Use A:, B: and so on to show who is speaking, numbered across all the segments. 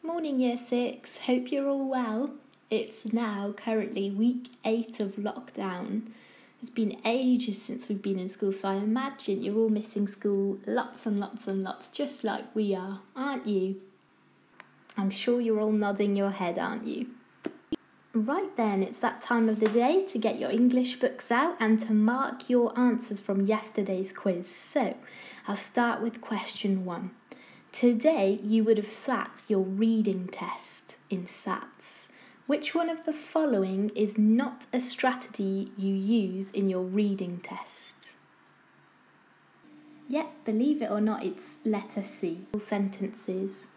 A: Morning, Year 6. Hope you're all well. It's now currently week 8 of lockdown. It's been ages since we've been in school, so I imagine you're all missing school lots and lots and lots, just like we are, aren't you? I'm sure you're all nodding your head, aren't you? Right then, it's that time of the day to get your English books out and to mark your answers from yesterday's quiz. So, I'll start with question one. Today, you would have sat your reading test in SATs. Which one of the following is not a strategy you use in your reading test? Yep, believe it or not, it's letter C. Full sentences.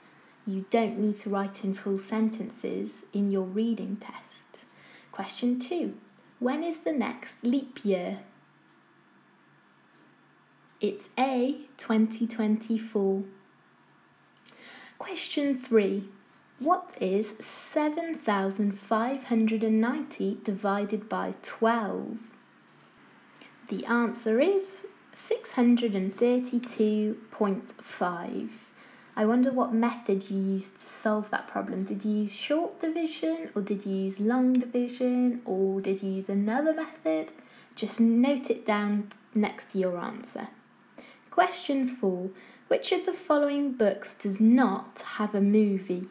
A: You don't need to write in full sentences in your reading test. Question two When is the next leap year? It's A 2024. Question three what is 7,590 divided by 12? The answer is 632.5. I wonder what method you used to solve that problem. Did you use short division or did you use long division or did you use another method? Just note it down next to your answer. Question 4. Which of the following books does not have a movie?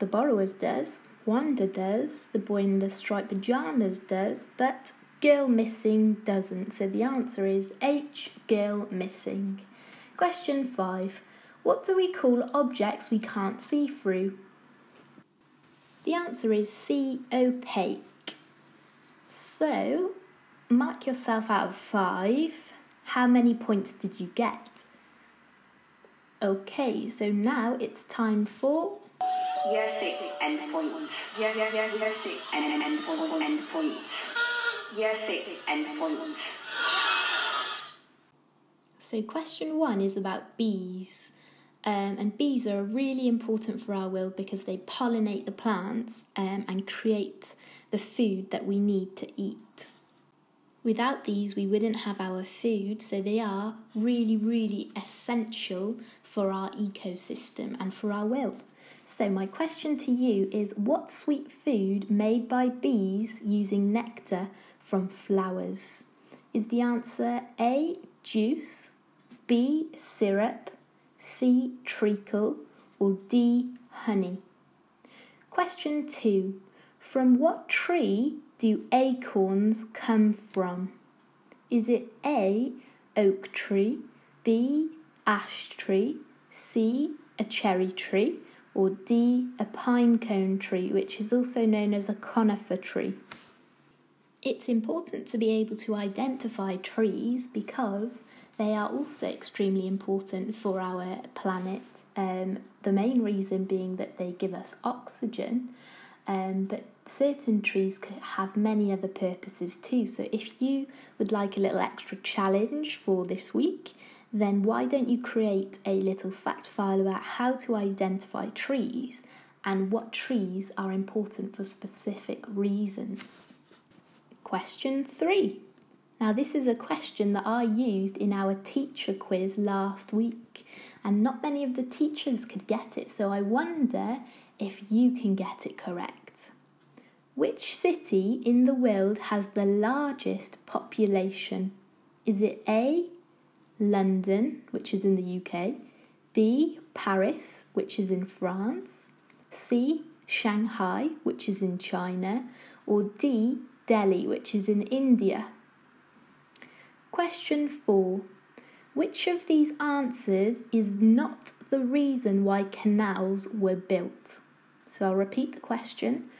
A: The Borrowers does, Wonder does, The Boy in the Striped Pajamas does, but Girl Missing doesn't. So the answer is H, Girl Missing. Question 5. What do we call objects we can't see through? The answer is C, opaque. So, mark yourself out of 5. How many points did you get? Okay, so now it's time for
B: Year six endpoints. Year year year year six and end endpoints. Year six endpoints.
A: So, question one is about bees. Um, and bees are really important for our world because they pollinate the plants um, and create the food that we need to eat. Without these, we wouldn't have our food, so they are really, really essential for our ecosystem and for our world. So, my question to you is what sweet food made by bees using nectar from flowers? Is the answer A, juice, B, syrup, C, treacle, or D, honey? Question 2. From what tree do acorns come from? Is it A, oak tree, B, ash tree, C, a cherry tree, or D, a pine cone tree, which is also known as a conifer tree. It's important to be able to identify trees because they are also extremely important for our planet. Um, the main reason being that they give us oxygen, um, but certain trees have many other purposes too. So, if you would like a little extra challenge for this week, then why don't you create a little fact file about how to identify trees and what trees are important for specific reasons? Question three. Now, this is a question that I used in our teacher quiz last week, and not many of the teachers could get it, so I wonder if you can get it correct. Which city in the world has the largest population? Is it A, London, which is in the UK, B, Paris, which is in France, C, Shanghai, which is in China, or D, Delhi, which is in India? Question 4. Which of these answers is not the reason why canals were built? So I'll repeat the question.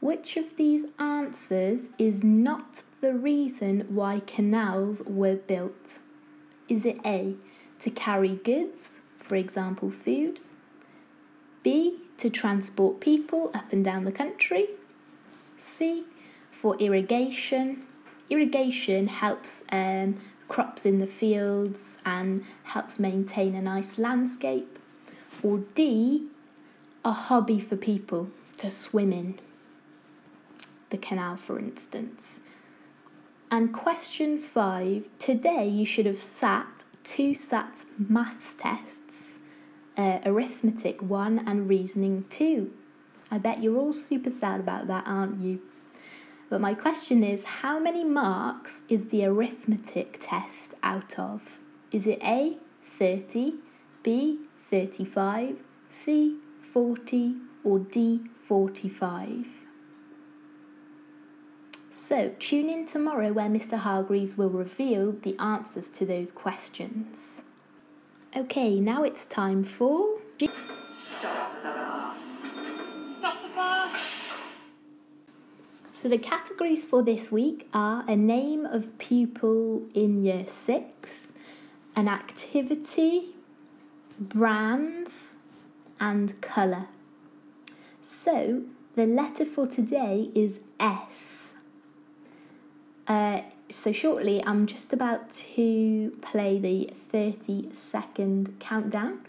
A: Which of these answers is not the reason why canals were built? Is it A, to carry goods, for example, food? B, to transport people up and down the country? C, for irrigation. Irrigation helps um, crops in the fields and helps maintain a nice landscape. Or D, a hobby for people to swim in. The canal, for instance. And question five today you should have sat two SATs maths tests uh, Arithmetic 1 and Reasoning 2. I bet you're all super sad about that, aren't you? But my question is how many marks is the arithmetic test out of? Is it A, 30, B, 35, C, 40, or D, 45? So, tune in tomorrow where Mr. Hargreaves will reveal the answers to those questions. Okay, now it's time for.
B: Stop the bus. Stop the bus.
A: So, the categories for this week are a name of pupil in year six, an activity, brands, and colour. So, the letter for today is S. Uh, so shortly, I'm just about to play the 30 second countdown,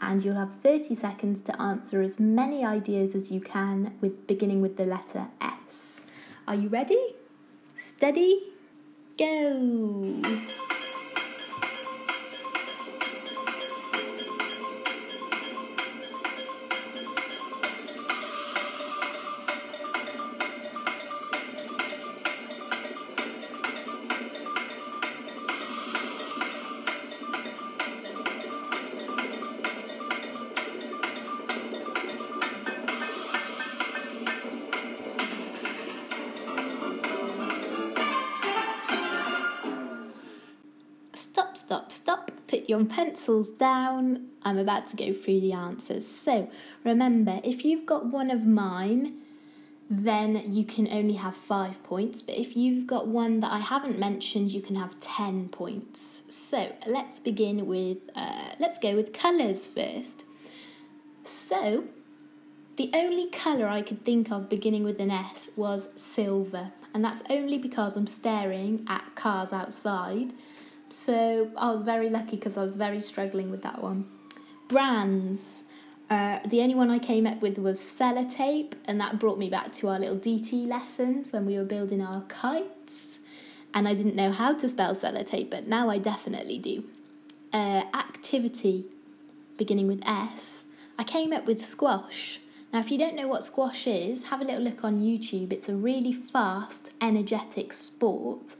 A: and you'll have 30 seconds to answer as many ideas as you can, with beginning with the letter S. Are you ready? Steady, go! Your pencils down. I'm about to go through the answers. So remember, if you've got one of mine, then you can only have five points. But if you've got one that I haven't mentioned, you can have 10 points. So let's begin with, uh, let's go with colours first. So the only colour I could think of beginning with an S was silver. And that's only because I'm staring at cars outside so I was very lucky because I was very struggling with that one. Brands. Uh, the only one I came up with was sellotape, and that brought me back to our little DT lessons when we were building our kites. And I didn't know how to spell sellotape, but now I definitely do. Uh, activity, beginning with S. I came up with squash. Now, if you don't know what squash is, have a little look on YouTube. It's a really fast, energetic sport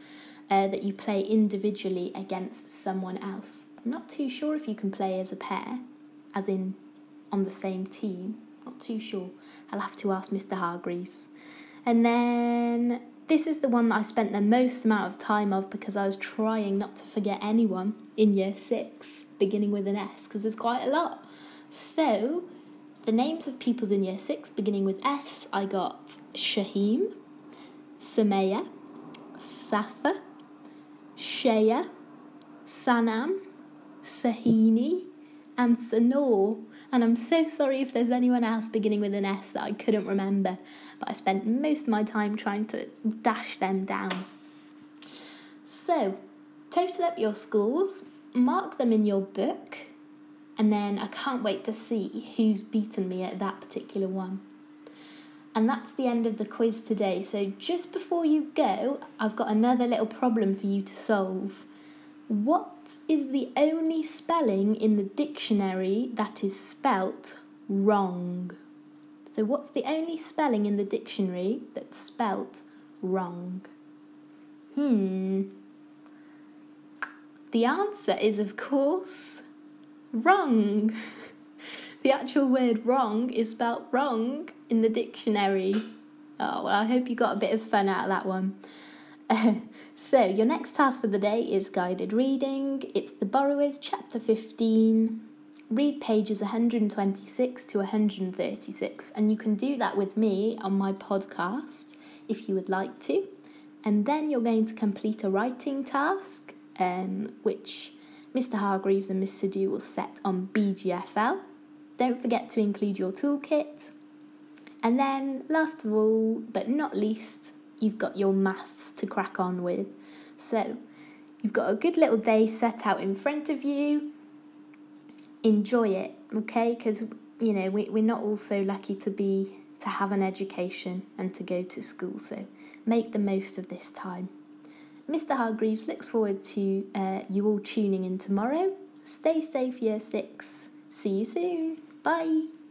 A: uh, that you play individually against someone else. I'm not too sure if you can play as a pair, as in on the same team. Not too sure. I'll have to ask Mr. Hargreaves. And then this is the one that I spent the most amount of time of because I was trying not to forget anyone in year six, beginning with an S, because there's quite a lot. So, the names of pupils in year six, beginning with S, I got Shaheem, Sumaya, Safa, Shaya, Sanam, Sahini, and Sanor. And I'm so sorry if there's anyone else beginning with an S that I couldn't remember, but I spent most of my time trying to dash them down. So, total up your scores, mark them in your book, and then I can't wait to see who's beaten me at that particular one. And that's the end of the quiz today. So just before you go, I've got another little problem for you to solve. What is the only spelling in the dictionary that is spelt wrong? So, what's the only spelling in the dictionary that's spelt wrong? Hmm. The answer is, of course, wrong. the actual word wrong is spelt wrong in the dictionary. Oh, well, I hope you got a bit of fun out of that one. Uh, so, your next task for the day is guided reading. It's The Borrowers, chapter 15. Read pages 126 to 136, and you can do that with me on my podcast if you would like to. And then you're going to complete a writing task, um, which Mr. Hargreaves and Miss Sidhu will set on BGFL. Don't forget to include your toolkit. And then, last of all, but not least, you've got your maths to crack on with. So, you've got a good little day set out in front of you. Enjoy it, okay? Because, you know, we, we're not all so lucky to be to have an education and to go to school, so make the most of this time. Mr. Hargreaves looks forward to uh, you all tuning in tomorrow. Stay safe, year six. See you soon. Bye.